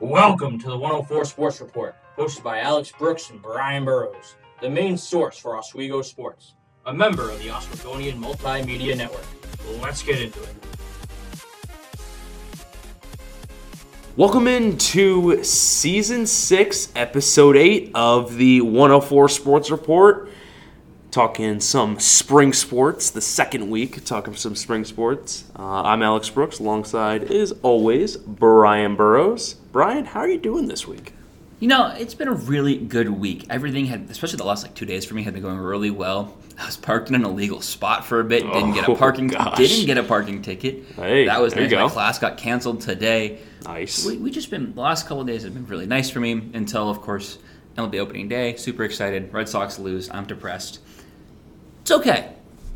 Welcome to the 104 Sports Report, hosted by Alex Brooks and Brian Burrows, the main source for Oswego sports, a member of the Oswegonian Multimedia Network. Let's get into it. Welcome into season six, episode eight of the 104 Sports Report. Talking some spring sports, the second week, talking some spring sports. Uh, I'm Alex Brooks, alongside, as always, Brian Burrows. Brian, how are you doing this week? You know, it's been a really good week. Everything had, especially the last like two days for me, had been going really well. I was parked in an illegal spot for a bit. Didn't get a Oh, parking. gosh. Didn't get a parking ticket. Hey, that was nice. My class got canceled today. Nice. We, we just been the last couple of days have been really nice for me until, of course, MLB opening day. Super excited. Red Sox lose. I'm depressed. It's okay.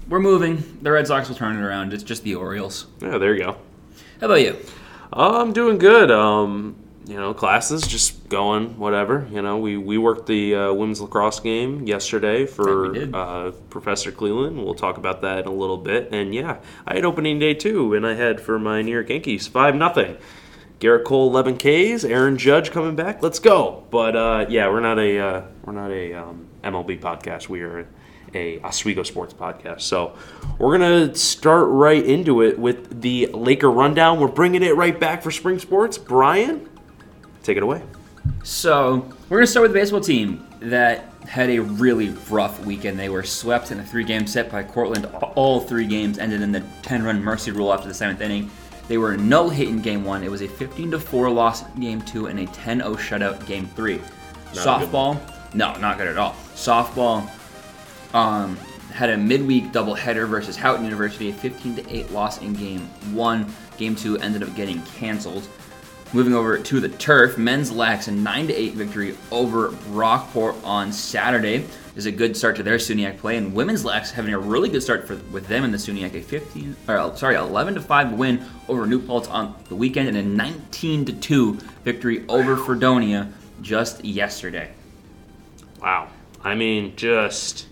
We're moving. The Red Sox will turn it around. It's just the Orioles. Yeah, there you go. How about you? I'm doing good. Um, you know, classes just going, whatever. You know, we, we worked the uh, women's lacrosse game yesterday for uh, Professor Cleveland. We'll talk about that in a little bit. And yeah, I had opening day too, and I had for my New York Yankees five nothing. Gerrit Cole 11 Ks, Aaron Judge coming back. Let's go. But uh, yeah, we're not a uh, we're not a um, MLB podcast. We are a Oswego sports podcast. So we're gonna start right into it with the Laker rundown. We're bringing it right back for spring sports. Brian, take it away. So we're gonna start with the baseball team that had a really rough weekend. They were swept in a three-game set by Cortland. All three games ended in the 10-run mercy rule after the seventh inning. They were no hit in game one. It was a 15 to four loss in game two and a 10-0 shutout game three. Not Softball, no, not good at all. Softball um, had a midweek doubleheader versus Houghton University, a 15 to 8 loss in game one. Game two ended up getting canceled. Moving over to the turf, men's lax a 9 to 8 victory over Brockport on Saturday. Is a good start to their SUNYAC play, and women's lax having a really good start for with them in the SUNYAC, a 15 or uh, sorry 11 to 5 win over New Paltz on the weekend, and a 19 to 2 victory over Fredonia just yesterday. Wow. I mean, just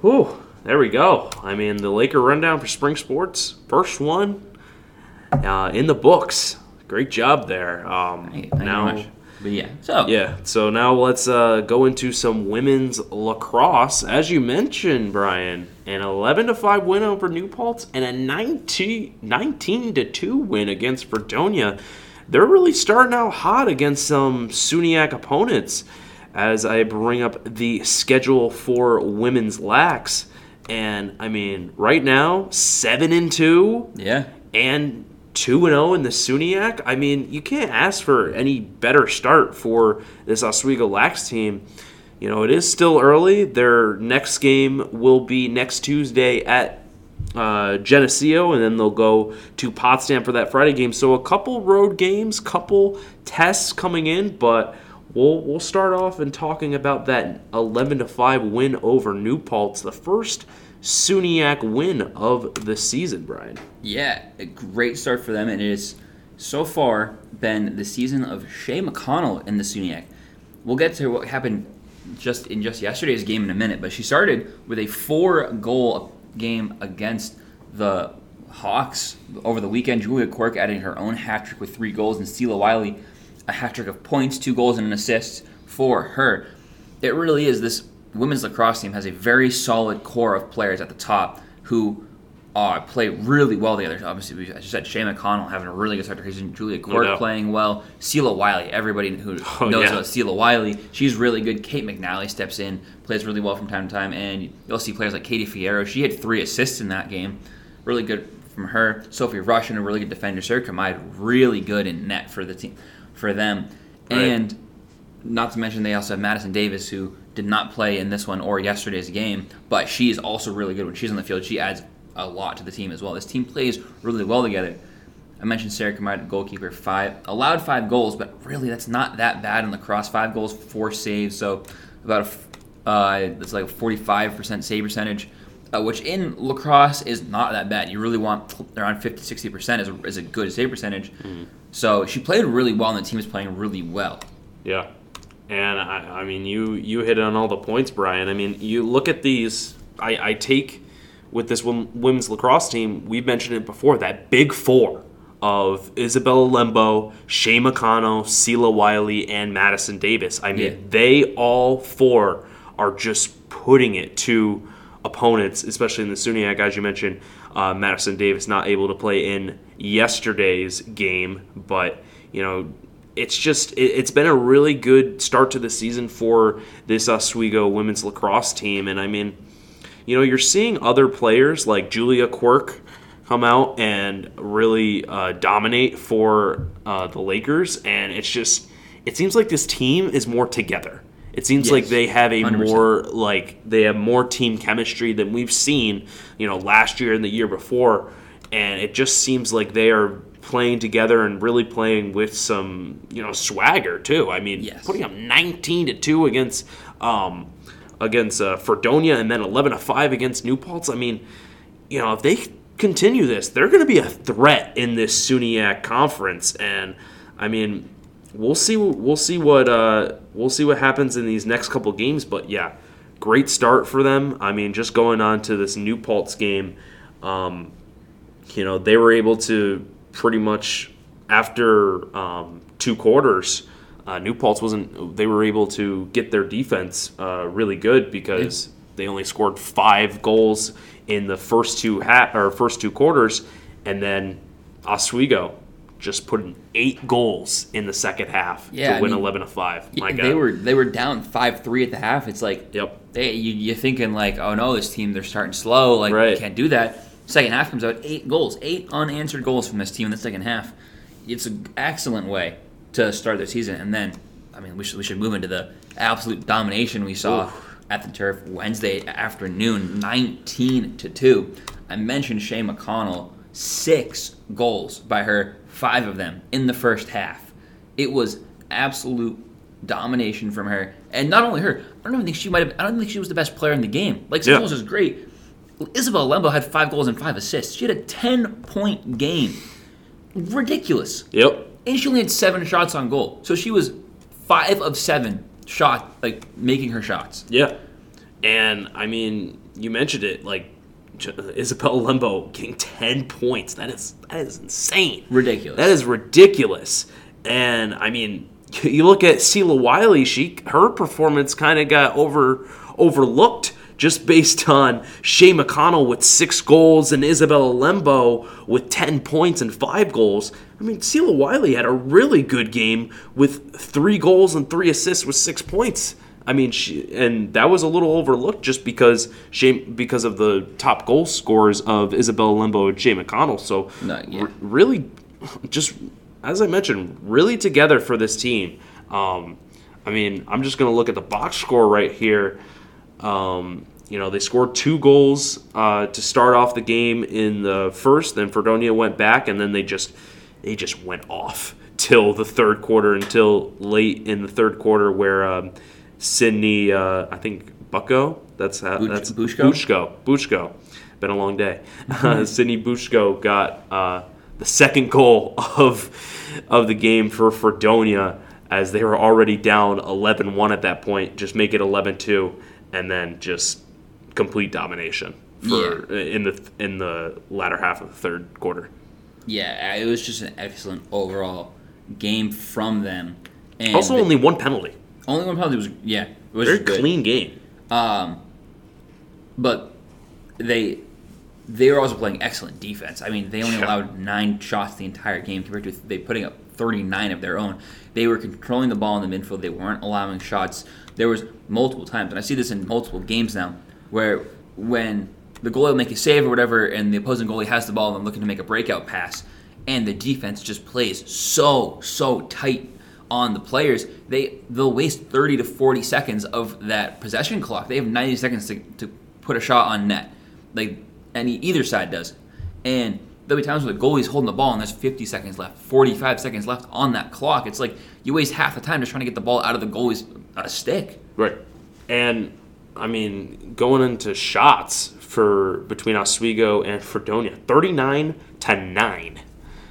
whew, there we go. I mean, the Laker rundown for spring sports, first one uh, in the books. Great job there. Um, Thank you now. But yeah, so yeah. So now let's uh, go into some women's lacrosse. As you mentioned, Brian, an 11 to 5 win over New Paltz and a 19, 19 to 2 win against Fredonia. They're really starting out hot against some SUNYAC opponents. As I bring up the schedule for women's lax, and I mean, right now, seven and two yeah. and 2 and 0 in the SUNYAC. I mean, you can't ask for any better start for this Oswego Lax team. You know, it is still early. Their next game will be next Tuesday at uh, Geneseo, and then they'll go to Potsdam for that Friday game. So a couple road games, couple tests coming in, but we'll we'll start off in talking about that 11 to 5 win over New Paltz, the first SUNYAC win of the season, Brian. Yeah, a great start for them, and it has so far been the season of Shay McConnell in the SUNYAC. We'll get to what happened just in just yesterday's game in a minute, but she started with a four-goal game against the Hawks over the weekend. Julia Quirk adding her own hat trick with three goals, and Stila Wiley a hat trick of points, two goals, and an assist for her. It really is this women's lacrosse team has a very solid core of players at the top who uh, play really well together. Obviously, we, as you said, Shay McConnell having a really good start to her season. Julia Quirk doubt. playing well. Sela Wiley, everybody who Oh, knows yeah. about Sela Wiley, she's really good. Kate McNally steps in, plays really well from time to time, and you'll see players like Katie Fierro. She had three assists in that game, really good from her. Sophie Rush Russian, a really good defender. Sarah Kamai, really good in net for the team, for them, Right. and not to mention they also have Madison Davis who did not play in this one or yesterday's game, but she is also really good when she's on the field. She adds a lot to the team as well. This team plays really well together. I mentioned Sarah Kamai, goalkeeper, five allowed five goals, but really that's not that bad in lacrosse. Five goals, four saves, so about a uh, it's like a forty-five percent save percentage, uh, which in lacrosse is not that bad. You really want around 50 60 percent is a, is a good save percentage. So she played really well, and the team is playing really well. Yeah, and I, I mean, you you hit on all the points, Brian. I mean, you look at these. I, I take with this women's lacrosse team. We've mentioned it before. That big four of Isabella Lembo, Shay McConnell, Sela Wiley, and Madison Davis. I mean, Yeah. they all four are just putting it to opponents, especially in the SUNYAC, as you mentioned. Uh, Madison Davis not able to play in yesterday's game, but you know, it's just it, it's been a really good start to the season for this Oswego women's lacrosse team, and I mean, you know, you're seeing other players like Julia Quirk come out and really uh, dominate for uh, the Lakers, and it's just it seems like this team is more together. It seems Yes, like they have a 100%. more like they have more team chemistry than we've seen, you know, last year and the year before, and it just seems like they are playing together and really playing with some, you know, swagger too. I mean, Yes. putting up 19 to 2 against um against uh, Fredonia and then 11 to 5 against New Paltz. I mean, you know, if they continue this, they're going to be a threat in this SUNYAC conference and I mean, we'll see we'll see what uh we'll see what happens in these next couple games, but yeah, great start for them. I mean, just going on to this New Paltz game, um you know, they were able to pretty much after um, two quarters, uh, New Paltz wasn't. They were able to get their defense uh, really good because they only scored five goals in the first two ha- or first two quarters, and then Oswego just put in eight goals in the second half Yeah, to I win mean, eleven to five. My they God. were they were down five three at the half. It's like Yep. they you, you're thinking like, oh no, this team they're starting slow. Like Right. you can't do that. Second half comes out eight goals, eight unanswered goals from this team in the second half. It's an excellent way to start the season. And then, I mean, we should we should move into the absolute domination we saw at the turf Wednesday afternoon, nineteen to two. I mentioned Shay McConnell, six goals by her, five of them in the first half. It was absolute domination from her, and not only her. I don't even think she might have. I don't think she was the best player in the game. Like Yeah. Smalls was great. Isabel Lembo had five goals and five assists. She had a ten point game. Ridiculous. Yep. And she only had seven shots on goal. So she was five of seven shot like making her shots. Yeah. And I mean, you mentioned it, like Uh, Isabel Lembo getting ten points. That is that is insane. Ridiculous. That is ridiculous. And I mean, you look at Sela Wiley. She her performance kind of got over overlooked just based on Shay McConnell with six goals and Isabella Lembo with ten points and five goals. I mean, Sela Wiley had a really good game with three goals and three assists with six points. I mean, she, and that was a little overlooked just because Shay, because of the top goal scores of Isabella Lembo and Shay McConnell. So r- really, just as I mentioned, really together for this team. Um, I mean, I'm just going to look at the box score right here. Um, you know, they scored two goals uh, to start off the game in the first. Then Fredonia went back, and then they just they just went off till the third quarter, until late in the third quarter, where um, Sydney, uh, I think Bucko, that's how, Buch- that's Bushko? Bushko, Bushko. Been a long day. Uh, Sydney Bushko got uh, the second goal of of the game for Fredonia as they were already down 11-1 at that point. Just make it 11-2 and then just complete domination for in the in the latter half of the third quarter. Yeah, it was just an excellent overall game from them. And Also, the- only one penalty. Only one penalty was yeah, it was Very good. clean game. Um, but they they were also playing excellent defense. I mean, they only Yeah. allowed nine shots the entire game compared to they putting up 39 of their own. They were controlling the ball in the midfield. They weren't allowing shots. There was multiple times, and I see this in multiple games now, where when the goalie will make a save or whatever, and the opposing goalie has the ball and they're looking to make a breakout pass, and the defense just plays so so tight on the players, they they'll waste 30 to 40 seconds of that possession clock. They have 90 seconds to, to put a shot on net, like any either side does. And there'll be times where the goalie's holding the ball and there's 50 seconds left, 45 seconds left on that clock. It's like you waste half the time just trying to get the ball out of the goalie's uh, stick. Right. And I mean, going into shots for between Oswego and Fredonia, 39 to 9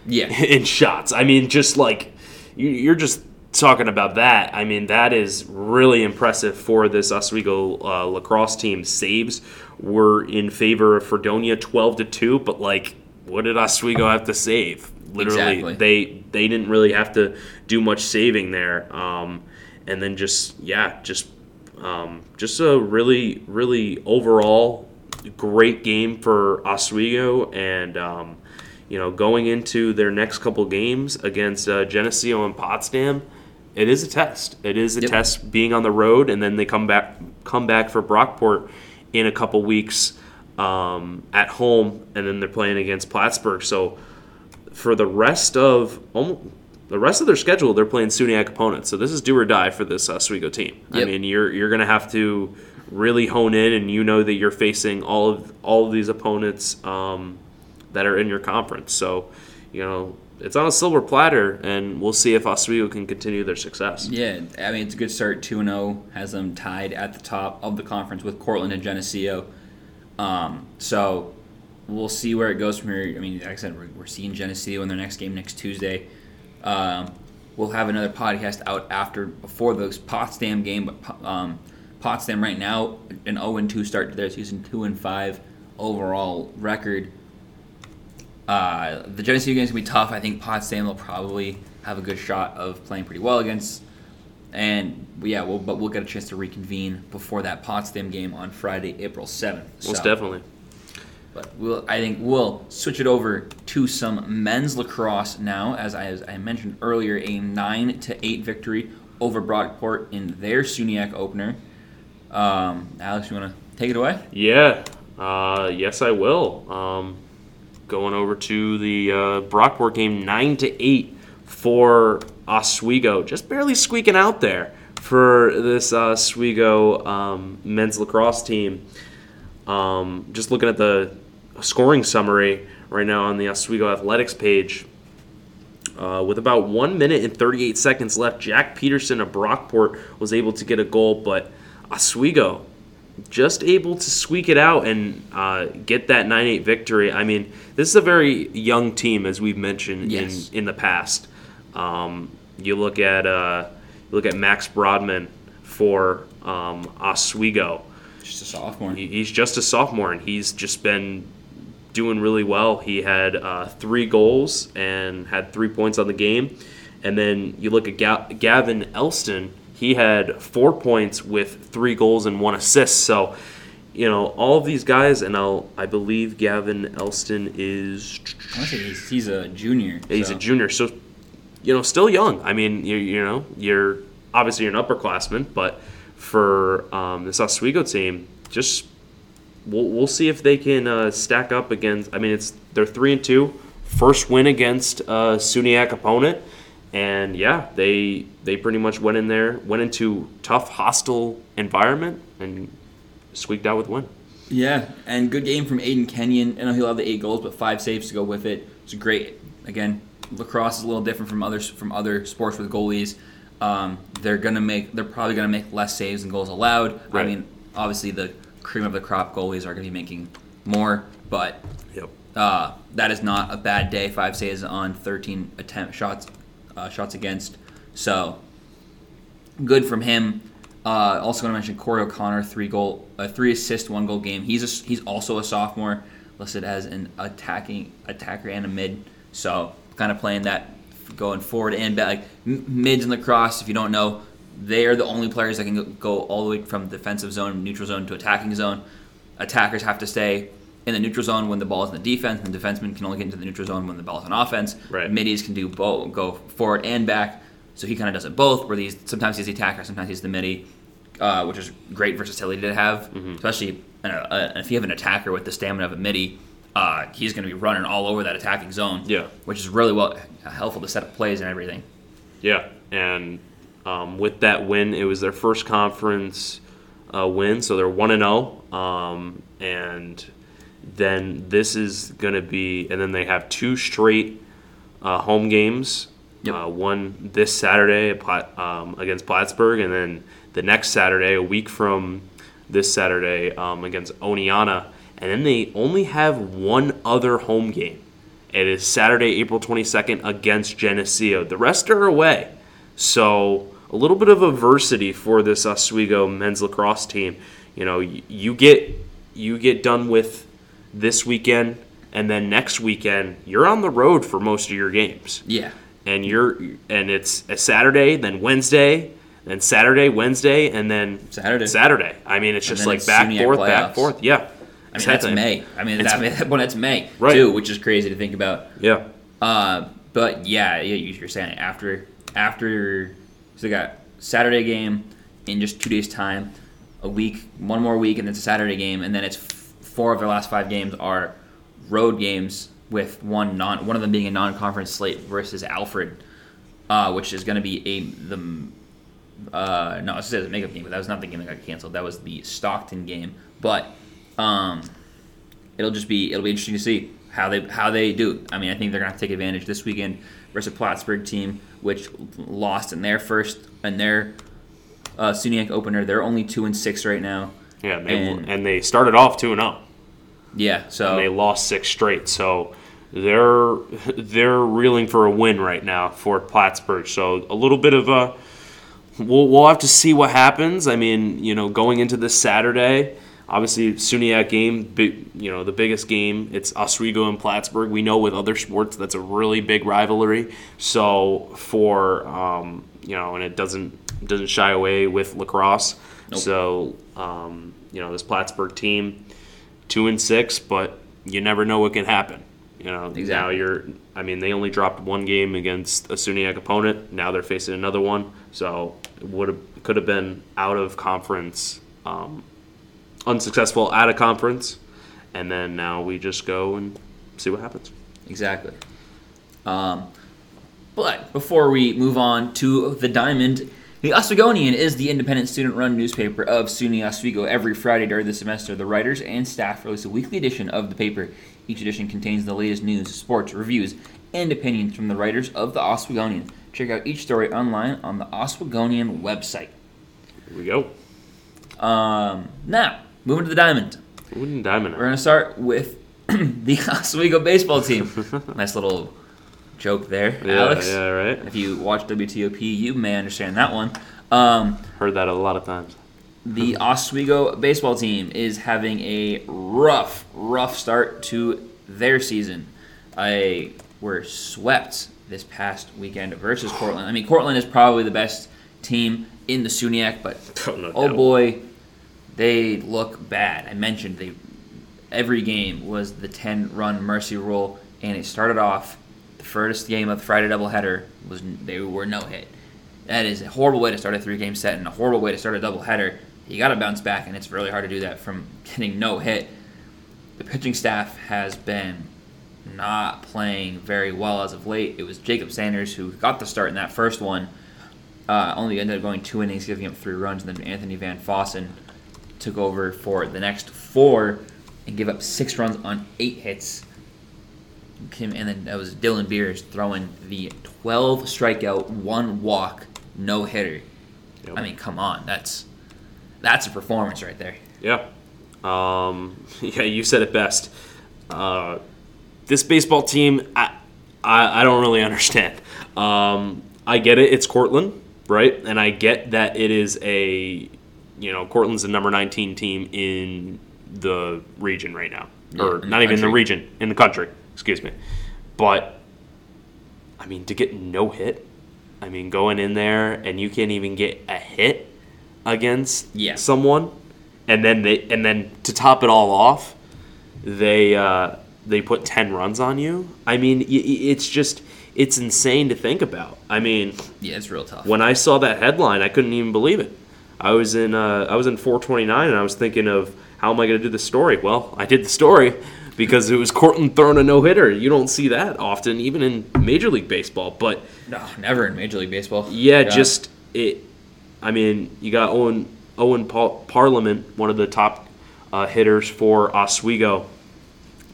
Yeah, in shots. I mean, just like you're just talking about that. I mean, that is really impressive for this Oswego uh, lacrosse team. Saves were in favor of Fredonia 12 to 2, but like what did Oswego have to save? literally, Exactly. they they didn't really have to do much saving there. Um, and then just yeah, just um, just a really really overall great game for Oswego and. Um, you know, going into their next couple games against uh, Geneseo and Potsdam, it is a test. It is a Yep. test being on the road, and then they come back come back for Brockport in a couple weeks um, at home, and then they're playing against Plattsburgh. So for the rest of almost, the rest of their schedule, they're playing SUNYAC opponents. So this is do or die for this Oswego team. I mean, you're you're gonna have to really hone in, and you know that you're facing all of all of these opponents um, that are in your conference. So you know it's on a silver platter, and we'll see if Oswego can continue their success. Yeah, I mean it's a good start. Two and zero has them tied at the top of the conference with Cortland and Geneseo. Um, so we'll see where it goes from here. I mean, like I said, we're, we're seeing Geneseo in their next game next Tuesday. Um, we'll have another podcast out after before the Potsdam game, but um, Potsdam right now an zero and two start to their season, two and five overall record. Uh, the game is gonna be tough. I think Potsdam will probably have a good shot of playing pretty well against. And yeah, we'll, but we'll get a chance to reconvene before that Potsdam game on Friday, April seventh. Most definitely. But we'll, I think we'll switch it over to some men's lacrosse now. As I, as I mentioned earlier, a nine to eight victory over Brockport in their SUNYAC opener. Um, Alex, you want to take it away? Yeah, uh, yes, I will. Um, going over to the uh, Brockport game, nine to eight for Oswego, just barely squeaking out there for this Oswego um, men's lacrosse team. Um, just looking at the scoring summary right now on the Oswego athletics page. Uh, with about one minute and 38 seconds left, Jack Peterson of Brockport was able to get a goal, but Oswego just able to squeak it out and uh, get that 9-8 victory. I mean, this is a very young team, as we've mentioned Yes. in, in the past. Um, you look at uh, you look at Max Broadman for um, Oswego. Just a sophomore. He- He's just a sophomore, and he's just been doing really well. He had uh, three goals and had three points on the game. And then you look at Ga- Gavin Elston. He had four points with three goals and one assist. So, you know, all of these guys, and I'll, I believe Gavin Elston is he's, he's a junior. He's so- a junior, so you know, still young. I mean, you you know, you're obviously you're an upperclassman, but for um, this Oswego team, just we'll, we'll see if they can uh, stack up against. I mean, it's they're three and two, first win against a SUNYAC opponent, and yeah, they they pretty much went in there, went into tough, hostile environment, and squeaked out with win. Yeah, and good game from Aiden Kenyon. I know he'll have the eight goals, but five saves to go with it. It's great. Again, lacrosse is a little different from others from other sports with goalies. Um, they're gonna make. They're probably gonna make less saves than goals allowed. I mean, obviously the cream of the crop goalies are gonna be making more, but Yep. uh, that is not a bad day. Five saves on 13 attempt shots, uh, shots against. So good from him. Uh, also going to mention Corey O'Connor, three goal, uh, three assist, one goal game. He's a, he's also a sophomore, listed as an attacking attacker and a mid. So kind of playing that going forward and back. Like mids in lacrosse, if you don't know, they are the only players that can go all the way from defensive zone, neutral zone to attacking zone. Attackers have to stay in the neutral zone when the ball is in the defense, and the defenseman can only get into the neutral zone when the ball is on offense. Right. Middies can do both, go forward and back. So he kind of does it both. Where these sometimes he's the attacker, sometimes he's the middie, uh, which is great versatility to have. Especially uh, uh, if you have an attacker with the stamina of a middie, uh, he's going to be running all over that attacking zone. Yeah. which is really well helpful to set up plays and everything. Yeah, and um, with that win, it was their first conference uh, win, so they're one and zero. Um, and then this is going to be, and then they have two straight uh, home games. Yep. Uh, one this Saturday um, against Plattsburgh, and then the next Saturday, a week from this Saturday, um, against Oneonta. And then they only have one other home game. It is Saturday, April 22nd against Geneseo. The rest are away. So a little bit of adversity for this Oswego men's lacrosse team. You know, you, you get you get done with this weekend, and then next weekend you're on the road for most of your games, Yeah. and you're and it's a Saturday, then Wednesday, then Saturday, Wednesday, and then Saturday. Saturday. I mean, it's just like it's back forth, back forth. Yeah, I mean, exactly. that's May. I mean, that, well, that's May Right. too, which is crazy to think about. Yeah, Uh, but yeah, yeah, you- you're saying after after so they got Saturday game in just two days time, a week, one more week, and then it's a Saturday game, and then it's four of their last five games are road games with one non one of them being a non-conference slate versus Alfred, uh, which is going to be a the uh, no, it says a makeup game, but that was not the game that got canceled. That was the Stockton game, but um, it'll just be it'll be interesting to see how they how they do. I mean, I think they're gonna take advantage this weekend versus a Plattsburgh team which lost in their first in their uh, SUNYAC opener. They're only two and six right now. yeah, and they, And- and they started off two and zero. Yeah, so and they lost six straight. So they're they're reeling for a win right now for Plattsburgh. So a little bit of a we'll we'll have to see what happens. I mean, you know, going into this Saturday, obviously SUNYAC game, big, you know, the biggest game. It's Oswego and Plattsburgh. We know with other sports that's a really big rivalry. So for um, you know, and it doesn't doesn't shy away with lacrosse. Nope. So um, you know, this Plattsburgh team two and six, but you never know what can happen. You know, now you're. I mean, they only dropped one game against a SUNYAC opponent. Now they're facing another one, so it would have could have been out of conference, um, unsuccessful at a conference, and then now we just go and see what happens. Exactly. Um, but before we move on to the Diamond, the Oswegonian is the independent student-run newspaper of SUNY Oswego. Every Friday during the semester, the writers and staff release a weekly edition of the paper. Each edition contains the latest news, sports, reviews, and opinions from the writers of the Oswegonian. Check out each story online on the Oswegonian website. Here we go. Um, now, moving to the Diamond. Wooden diamond. We're going to start with the Oswego baseball team. nice little joke there, Yeah, Alex. yeah, right. If you watch WTOP, you may understand that one. Um, Heard that a lot of times. the Oswego baseball team is having a rough, rough start to their season. I were swept this past weekend versus Cortland. I mean, Cortland is probably the best team in the SUNYAC, but Oh, no oh boy, they look bad. I mentioned they every game was the 10 run mercy rule, and it started off the first game of the Friday doubleheader was they were no hit. That is a horrible way to start a three game set and a horrible way to start a doubleheader. You got to bounce back, and it's really hard to do that from getting no hit. The pitching staff has been not playing very well as of late. It was Jacob Sanders who got the start in that first one. Uh, only ended up going two innings, giving up three runs, and then Anthony Van Fossen took over for the next four and gave up six runs on eight hits. And then that was Dylan Beers throwing the 12 strikeout, one walk, no hitter. Yep. I mean, come on, that's that's a performance right there. Yeah. Um, yeah, you said it best. Uh, this baseball team, I, I, I don't really understand. Um, I get it, it's Cortland, right? And I get that it is a, you know, Cortland's the number 19 team in the region right now. Or not even the region, in the country, excuse me. But, I mean, to get no hit, I mean, going in there and you can't even get a hit against Yeah. someone, and then they and then to top it all off, they uh, they put ten runs on you. I mean, it's just it's insane to think about. I mean, Yeah, it's real tough. when I saw that headline, I couldn't even believe it. I was in uh, I was in 429, and I was thinking of how am I going to do the story. Well, I did the story because it was Cortland throwing a no hitter. You don't see that often, even in Major League Baseball. But No, never in Major League Baseball. yeah, God. just it. I mean, you got Owen Owen Par- Parliament, one of the top uh, hitters for Oswego.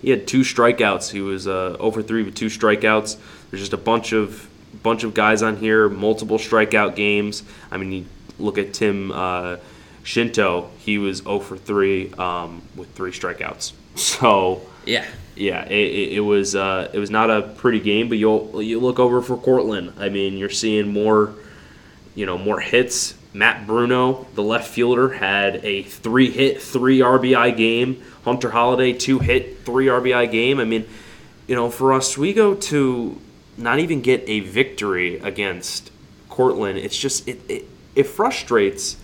He had two strikeouts. He was uh, over three with two strikeouts. There's just a bunch of bunch of guys on here, multiple strikeout games. I mean, you look at Tim uh, Shinto. He was 0 for three um, with three strikeouts. So yeah, yeah, it, it, it was uh, it was not a pretty game, but you'll you look over for Cortland. I mean, you're seeing more you know, more hits. Matt Bruno, the left fielder, had a three hit, three RBI game. Hunter Holiday, two hit, three RBI game. I mean, you know, for Oswego to not even get a victory against Cortland, it's just it it, it frustrates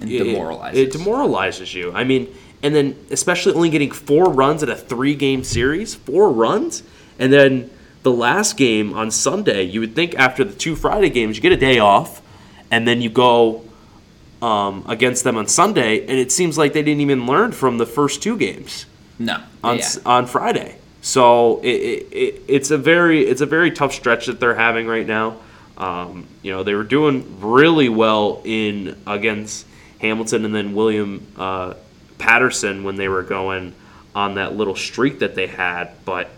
And it- demoralizes. It, demoralizes you. I mean, and then especially only getting four runs in a three game series, four runs, and then the last game on Sunday, you would think after the two Friday games, you get a day off, and then you go um, against them on Sunday, and it seems like they didn't even learn from the first two games no. on yeah. on Friday. So it, it, it, it's a very it's a very tough stretch that they're having right now. Um, you know they were doing really well in against Hamilton and then William uh, Patterson when they were going on that little streak that they had, but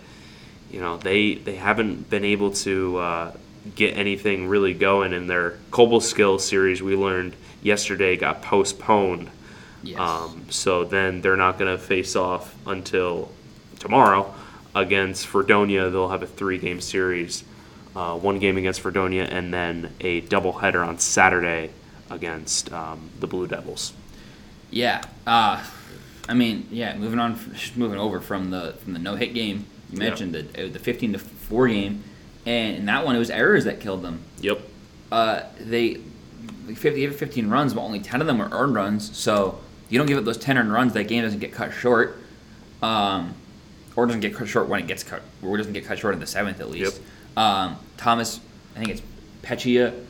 you know they they haven't been able to uh, get anything really going in their Cobleskill series. We learned yesterday got postponed. Yes. Um, so then they're not going to face off until tomorrow against Fredonia. They'll have a three game series uh, one game against Fredonia, and then a doubleheader on Saturday against um, the Blue Devils. Yeah. Uh, I mean, yeah. Moving on, just moving over from the from the no hit game. You Yeah. mentioned the uh, the fifteen to four game, and in that one it was errors that killed them. Yep. Uh, they 50, gave it 15 runs, but only 10 of them were earned runs. So you don't give up those 10 earned runs, that game doesn't get cut short. Um, or doesn't get cut short when it gets cut, or doesn't get cut short in the seventh at least. Um, Thomas, I think it's Pechia,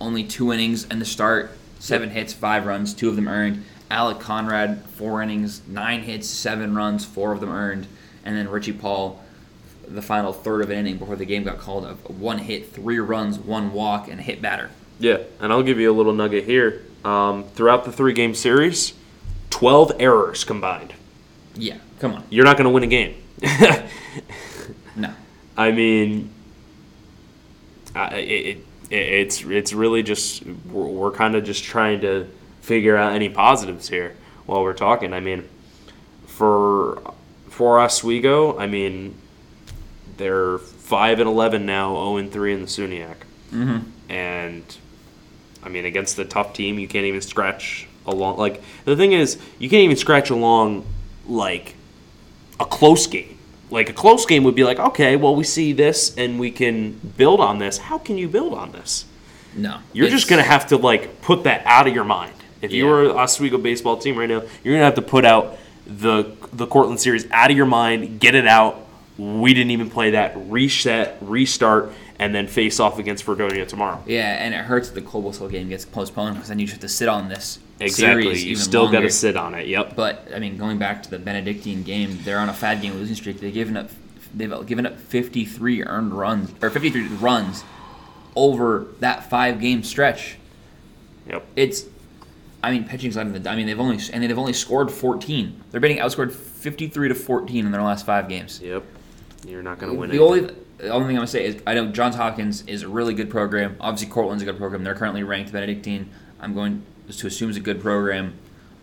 only two innings in the start, seven hits, five runs, two of them earned. Alec Conrad, four innings, nine hits, seven runs, four of them earned. And then Richie Paul, the final third of an inning before the game got called, of one hit, three runs, one walk, and a hit batter. Yeah, and I'll give you a little nugget here. Um, throughout the three game series, 12 errors combined. Yeah, come on. You're not going to win a game. No. I mean, I, it, it, it's it's really just we're, we're kind of just trying to figure out any positives here while we're talking. I mean, for for Oswego, I mean, they're five and eleven now, zero and three in the SUNYAC, Mm-hmm. and I mean against the tough team, you can't even scratch along. Like the thing is, you can't even scratch along like a close game. Like a close game would be like, okay, well we see this and we can build on this. How can you build on this? No. You're just gonna have to like put that out of your mind. If you Yeah. were an Oswego baseball team right now, you're gonna have to put out the the Cortland series out of your mind, get it out. We didn't even play that. Reset, restart, and then face off against Fredonia tomorrow. Yeah, and it hurts that the Cobleskill game gets postponed because then you just have to sit on this Exactly. series You still got to sit on it. Yep. But I mean, going back to the Benedictine game, they're on a five game losing streak. They've given up they've given up 53 earned runs or 53 runs over that five game stretch. Yep. It's I mean, pitching's not in the. I mean, they've only and they've only scored 14. They're being outscored 53 to 14 in their last five games. Yep. You're not gonna win The it. only the only thing I'm gonna say is I know Johns Hopkins is a really good program. Obviously, Cortland's a good program. They're currently ranked Benedictine. I'm going to assume it's a good program.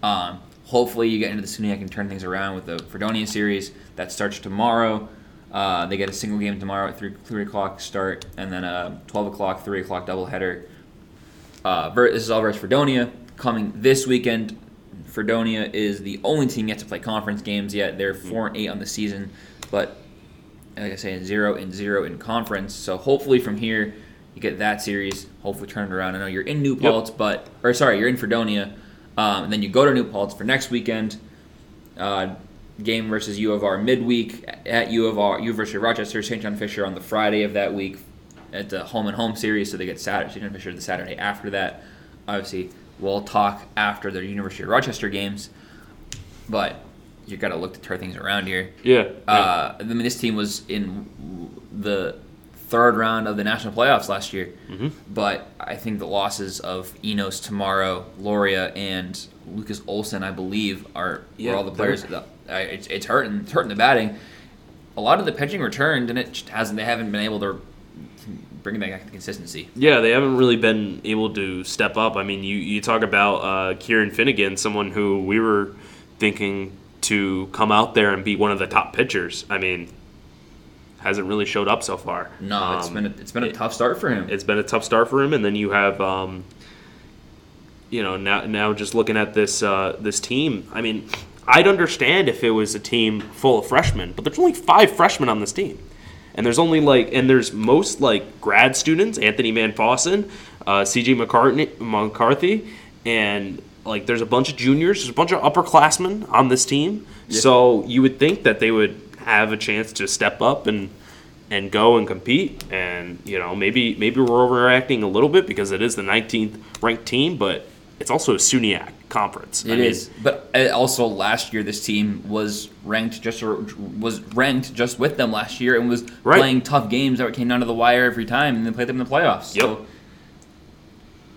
Um, hopefully, you get into the SUNYAC and turn things around with the Fredonia series that starts tomorrow. Uh, they get a single game tomorrow at three three o'clock start, and then a twelve o'clock, three o'clock doubleheader. Uh, this is all versus Fredonia coming this weekend. Fredonia is the only team yet to play conference games yet. They're four and eight on the season, but like I say, zero and zero in conference. So hopefully from here you get that series. Hopefully turn it around. I know you're in New Paltz, but or sorry, you're in Fredonia, um, and then you go to New Paltz for next weekend. Uh, game versus U of R midweek at U of R, University of Rochester, St. John Fisher on the Friday of that week at the home and home series. So they get Saturday, St. John Fisher the Saturday after that. Obviously, we'll talk after the University of Rochester games, but you got to look to turn things around here. Yeah. Uh, I mean, this team was in the third round of the national playoffs last year, Mm-hmm. but I think the losses of Enos tomorrow, Loria, and Lucas Olson, I believe, are Yeah, were all the players. That, I, it's, it's hurting. It's hurting the batting. A lot of the pitching returned, and it just hasn't. They haven't been able to bring back the consistency. Yeah, they haven't really been able to step up. I mean, you, you talk about uh, Kieran Finnegan, someone who we were thinking to come out there and be one of the top pitchers. I mean, hasn't really showed up so far. No, it's Um, been a, it's been a tough start for him. it's been a tough start for him, and then you have, um, you know, now now just looking at this uh, this team. I mean, I'd understand if it was a team full of freshmen, but there's only five freshmen on this team, and there's only like, and there's most like grad students, Anthony Van Fossen, uh, C.J. McCartney, McCarthy, and like there's a bunch of juniors, there's a bunch of upperclassmen on this team. So you would think that they would have a chance to step up and and go and compete. And you know, maybe maybe we're overreacting a little bit because it is the 19th ranked team, but it's also a SUNYAC conference. It is, but uh, also last year this team was ranked just or was ranked just with them last year and was Right. playing tough games that came down to the wire every time and then played them in the playoffs. Yep. So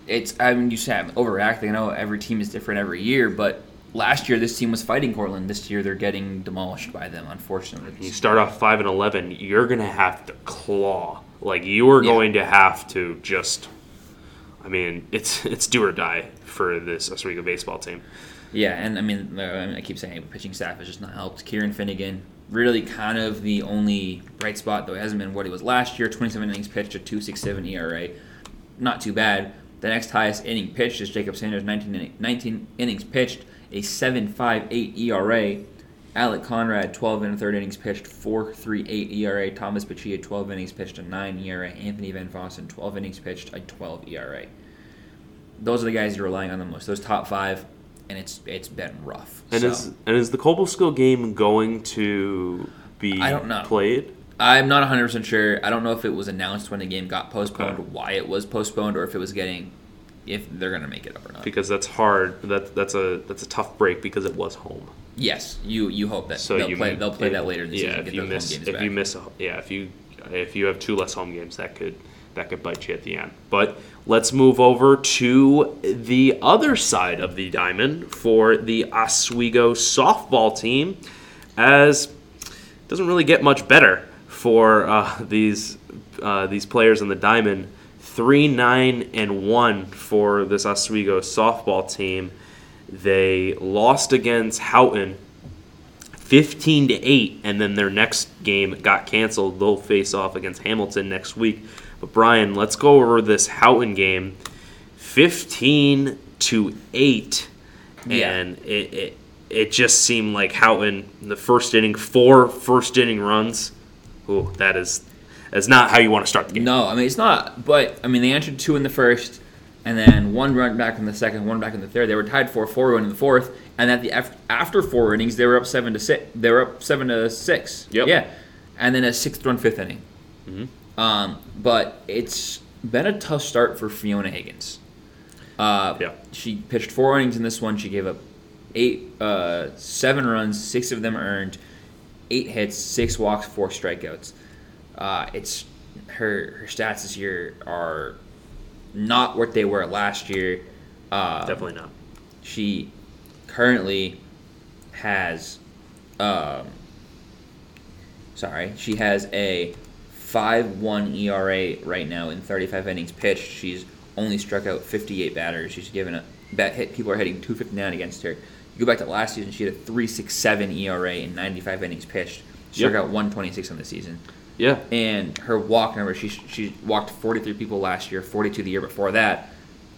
it's I mean you say I'm overreacting. I know every team is different every year, but last year this team was fighting Cortland. This year they're getting demolished by them. Unfortunately, You start off five and eleven, you're gonna have to claw. Like you are Yeah. going to have to just. I mean, it's it's do or die for this Oswego baseball team. Yeah, and I mean, uh, I mean, I keep saying it, but pitching staff has just not helped. Kieran Finnegan, really kind of the only bright spot, though it hasn't been what he was last year. 27 innings pitched, a 2.67 ERA, not too bad. The next highest inning pitched is Jacob Sanders, 19, inning, 19 innings pitched, a 7.58 ERA. Alec Conrad, 12 and a third innings pitched, 4.38 ERA. Thomas Pachia, 12 innings pitched, a 9 ERA. Anthony Van Fossen, 12 innings pitched, a 12 ERA those are the guys you're relying on the most. Those top five, and it's it's been rough. And So, is and is the Cobleskill game going to be I don't know. played? I'm not 100 percent sure. I don't know if it was announced when the game got postponed, Okay. why it was postponed, or if it was getting if they're gonna make it up or not. Because that's hard. That that's a that's a tough break because it was home. Yes, you you hope that So they'll play m- they'll play that later in the yeah, season. if get you miss if back. you miss a, yeah if you if you have two less home games that could that could bite you at the end. But let's move over to the other side of the diamond for the Oswego softball team, as it doesn't really get much better for uh, these uh, these players in the diamond. Three nine and one for this Oswego softball team. They lost against Houghton 15 to 8 and then their next game got canceled they'll face off against hamilton next week but brian let's go over this houghton game 15 to 8 Yeah. and it, it it just seemed like houghton the first inning four first inning runs Ooh, that is that's not how you want to start the game No, I mean it's not. But I mean they answered two in the first, and then one run back in the second, one back in the third. They were tied four four in the fourth, and at the af- after four innings they were up seven to six. They were up seven to six. Yep. Yeah, and then a sixth run fifth inning. Mm-hmm. Um, but it's been a tough start for Fiona Higgins. Uh, Yeah. She pitched four innings in this one. She gave up eight, uh, seven runs, six of them earned, eight hits, six walks, four strikeouts. Uh, it's her her stats this year are not what they were last year. Uh, definitely not she currently has um, sorry she has a 5-1 ERA right now in 35 innings pitched she's only struck out 58 batters she's given a bat hit people are hitting 259 against her you go back to last season she had a 367 ERA in 95 innings pitched. Struck Yep. out 126 on the season. Yeah. And her walk number she she walked 43 people last year 42 the year before that.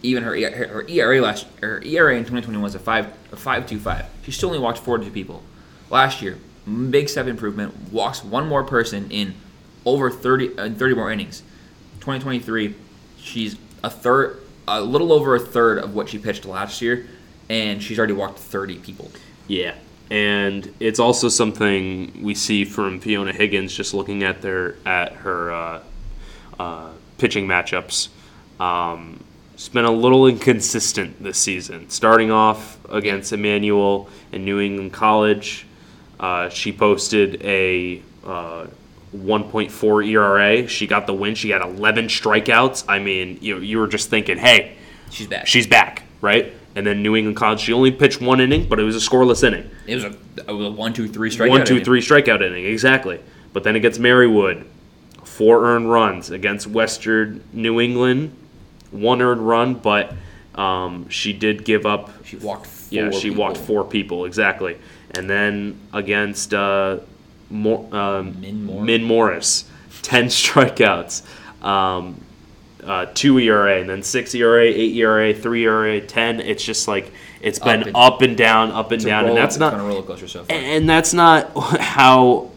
Even her her, her ERA last her ERA in 2021 was a 5 a 525 she still only walked 42 people. Last year big step improvement walks one more person in over 30 uh, 30 more innings. 2023 she's a third a little over a third of what she pitched last year and she's already walked 30 people Yeah, and it's also something we see from Fiona Higgins just looking at their at her uh, uh, pitching matchups. Um, it's been a little inconsistent this season. Starting off against Emmanuel and New England College, uh, she posted a uh, 1.4 ERA. She got the win. She had 11 strikeouts. I mean, you you were just thinking, hey, she's back she's back, right? And then New England College, she only pitched one inning, but it was a scoreless inning. it was a, a one two three strike One, two, three strikeout inning, exactly. But then against Marywood, four earned runs. Against Western New England, one earned run, but um, she did give up. she walked four Yeah, she walked people. four people exactly. And then against uh, Mor- um, Min Morris. Min Morris, ten strikeouts, um, uh, two ERA, and then six ERA, eight ERA, three ERA, ten. It's just like it's Up been and- up and down, up and down, roller- and that's not so and that's not how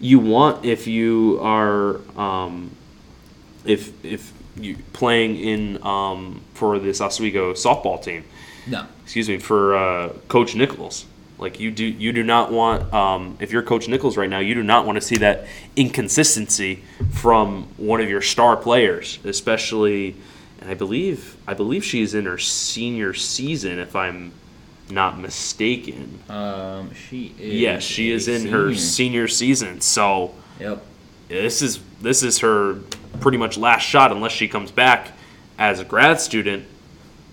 you want if you are um, if if you playing in um, for this Oswego softball team. no. Excuse me for uh, Coach Nichols. Like you do, you do not want. Um, if you're Coach Nichols right now, you do not want to see that inconsistency from one of your star players, especially. And I believe, I believe she's in her senior season, if I'm not mistaken. Um, she is. Yes, she is in her senior. senior season. So Yep. this is this is her pretty much last shot unless she comes back as a grad student.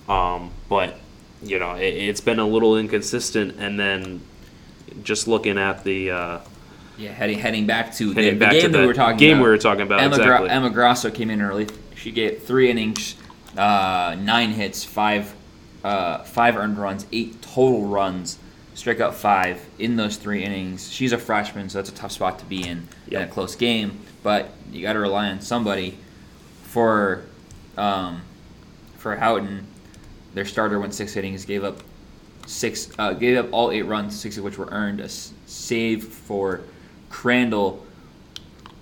Um, but you know, it, it's been a little inconsistent. And then just looking at the uh, Yeah, heading heading back to the, heading the back game to that we were talking game about. we were talking about Emma, exactly. Emma Grasso came in early. She gave three innings, uh, nine hits, five uh, five earned runs, eight total runs, strike out five in those three innings. She's a freshman, so that's a tough spot to be in in a close game. But you got to rely on somebody for um, for Houghton. Their starter went six innings, gave up six, uh, gave up all eight runs, six of which were earned. A s- save for Crandall.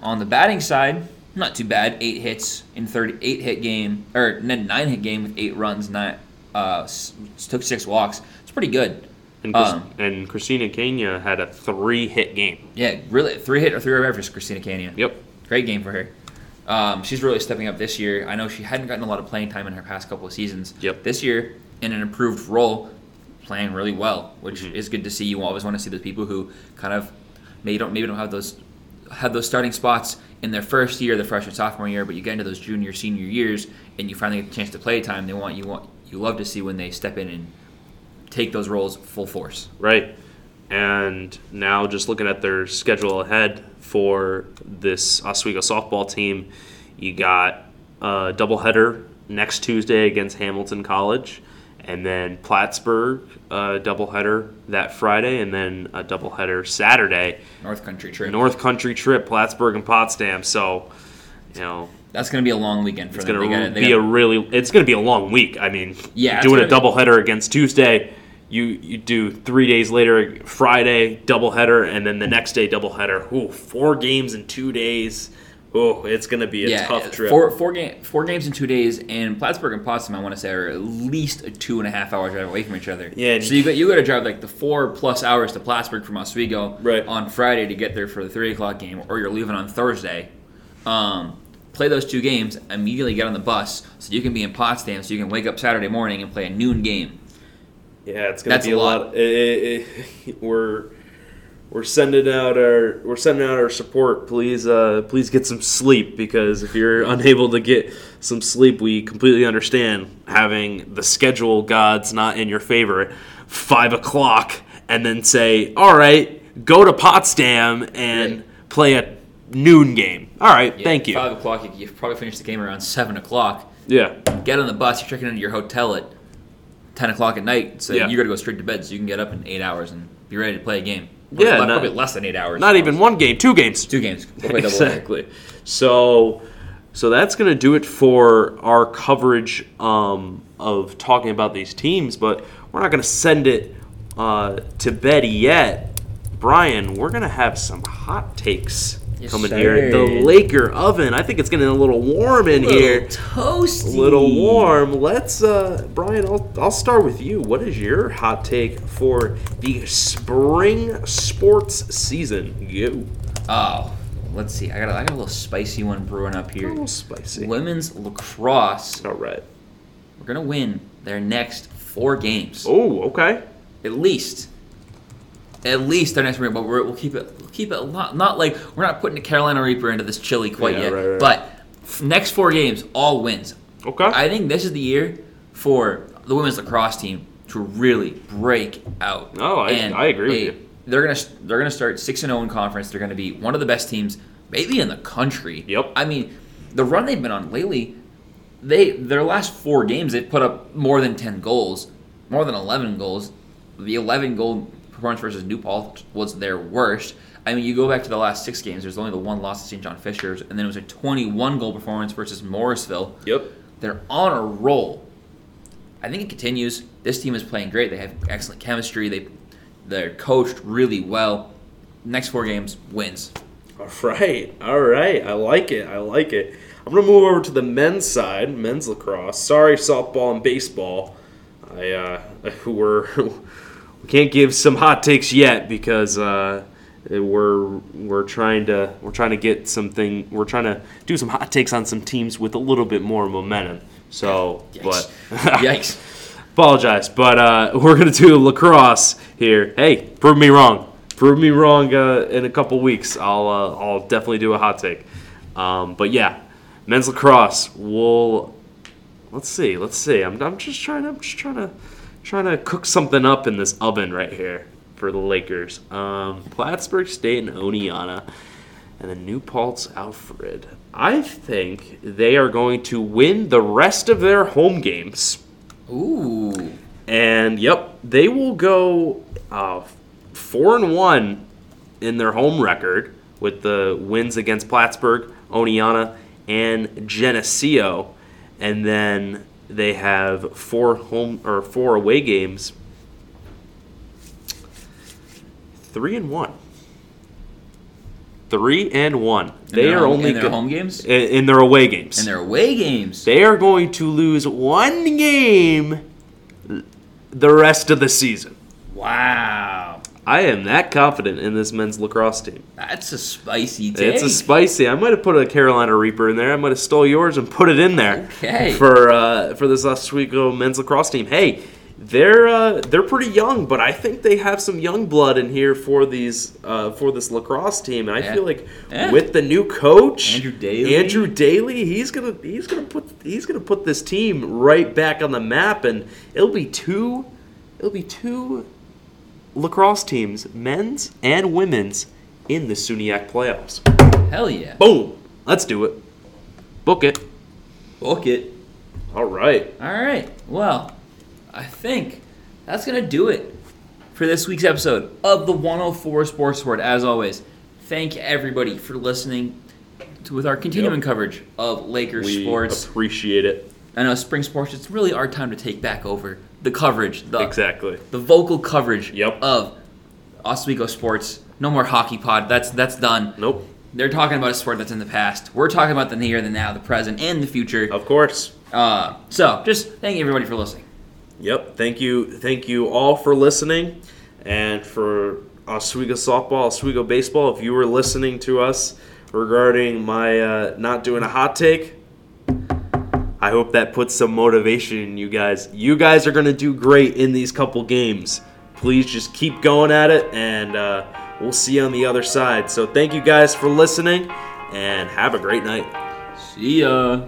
On the batting side, not too bad. Eight hits in thirty-eight hit game, or nine hit game with eight runs. Not uh, s- took six walks. It's pretty good. and, Chris- um, and Christina Kenya had a three hit game. Yeah, really three hit or three for Christina Kenya. Yep. Great game for her. Um, she's really stepping up this year. I know she hadn't gotten a lot of playing time in her past couple of seasons. Yep. This year, in an improved role, playing really well, which Mhm. is good to see. You always want to see those people who kind of maybe don't maybe don't have those have those starting spots in their first year, their freshman sophomore year, but you get into those junior senior years and you finally get the chance to play time. They want you want you love to see when they step in and take those roles full force. Right. And now just looking at their schedule ahead for this Oswego softball team, you got a doubleheader next Tuesday against Hamilton College, and then Plattsburgh a doubleheader that Friday, and then a doubleheader Saturday. North Country trip. North Country trip, Plattsburgh and Potsdam. So, you know, That's going to be a long weekend for it's them. They gotta- they be gotta- a really it's gonna be a long week. I mean, Yeah, doing a doubleheader against Tuesday, you you do three days later Friday doubleheader, and then the next day doubleheader. Ooh, four games in two days. Oh, it's gonna be a tough trip. Four four game four games in two days, and Plattsburgh and Potsdam, I want to say, are at least a two and a half hour drive away from each other. Yeah, So you got you got to drive like the four plus hours to Plattsburgh from Oswego Right. on Friday to get there for the three o'clock game, or you're leaving on Thursday. Um, play those two games, immediately get on the bus so you can be in Potsdam, so you can wake up Saturday morning and play a noon game. Yeah, it's gonna That's be a lot. lot. It- it- we're we're sending out our we're sending out our support. Please, uh, please get some sleep because if you're unable to get some sleep, we completely understand having the schedule gods not in your favor five o'clock, and then say, "All right, go to Potsdam and Right. play a noon game." All right, Yeah, thank you. Five o'clock, you, you probably finish the game around seven o'clock. Yeah, get on the bus. You're checking into your hotel at ten o'clock at night, so Yeah. you got to go straight to bed so you can get up in eight hours and be ready to play a game. Probably Yeah, not- probably less than eight hours. not even one game, two games. two games. We'll exactly. So, so that's going to do it for our coverage um, of talking about these teams. But we're not going to send it uh, to bed yet. Brian, we're going to have some hot takes Yes, coming sir. here. The Laker oven. I think it's getting a little warm in here. toasty. A little warm. Let's, uh, Brian. I'll, I'll start with you. What is your hot take for the spring sports season? You. Oh, let's see. I got a, I got a little spicy one brewing up here. A little spicy. Women's lacrosse. All right. We're gonna win their next four games, Oh, okay. at least. At least their next game, but we're, we'll keep it. We'll keep it a lot. Not like we're not putting the Carolina Reaper into this chili quite Yeah, yet. right, right. But f- next four games, all wins. Okay. I think this is the year for the women's lacrosse team to really break out. Oh, I- I agree with you. They're gonna they're gonna start six and zero in conference. They're gonna be one of the best teams, maybe in the country. Yep. I mean, the run they've been on lately, they their last four games they've put up more than ten goals, more than eleven goals. The eleven goal performance versus New Paltz was their worst. I mean, you go back to the last six games. There's only the one loss to St. John Fishers, and then it was a 21 goal performance versus Morrisville. Yep. They're on a roll. I think it continues. This team is playing great. They have excellent chemistry. They they're coached really well. Next four games wins. All right, all right. I like it. I like it. I'm gonna move over to the men's side, men's lacrosse. Sorry, softball and baseball. I uh, we're we can't give some hot takes yet because uh, we're we're trying to we're trying to get something. We're trying to do some hot takes on some teams with a little bit more momentum. So, Yikes. but Yikes. apologize, but uh, we're gonna do lacrosse here. Hey, prove me wrong. Prove me wrong uh, in a couple weeks. I'll uh, I'll definitely do a hot take. Um, but yeah, men's lacrosse. We'll let's see. Let's see. I'm, I'm just trying to I'm just trying to trying to cook something up in this oven right here for the Lakers. Um, Plattsburgh State and Oneonta. And then New Paltz Alfred. I think they are going to win the rest of their home games. Ooh. And yep, they will go uh, four and one in their home record with the wins against Plattsburgh, Oneonta, and Geneseo, and then they have four home or four away games. Three and one. Three and one. In they are home- only in their go- home games? in, in their away games. And their away games. They are going to lose one game the rest of the season. Wow. I am that confident in this men's lacrosse team. That's a spicy take. It's a spicy. I might have put a Carolina Reaper in there. I might have stole yours and put it in there Okay. for uh, for this Oswego men's lacrosse team. Hey, they're uh, they're pretty young, but I think they have some young blood in here for these uh, for this lacrosse team. And I Yeah. feel like Yeah. with the new coach Andrew Daly. Andrew Daly, he's gonna he's gonna put he's gonna put this team right back on the map, and it'll be two it'll be two lacrosse teams, men's and women's, in the SUNYAC playoffs. Hell yeah. Boom! Let's do it. Book it. Book it. All right. All right. Well, I think that's going to do it for this week's episode of the 104 Sports Report. As always, thank everybody for listening to, with our continuing Yep. coverage of Lakers We sports. appreciate it. I know spring sports, it's really our time to take back over the coverage, the, Exactly. the vocal coverage Yep. of Oswego sports. No more hockey pod. That's that's done. Nope. They're talking about a sport that's in the past. We're talking about the near, the now, the present, and the future. Of course. Uh, so, just thank everybody for listening. Yep. Thank you. Thank you all for listening, and for Oswego softball, Oswego baseball. If you were listening to us regarding my uh, not doing a hot take, I hope that puts some motivation in you guys. You guys are gonna do great in these couple games. Please just keep going at it, and uh, we'll see you on the other side. So thank you guys for listening, and have a great night. See ya.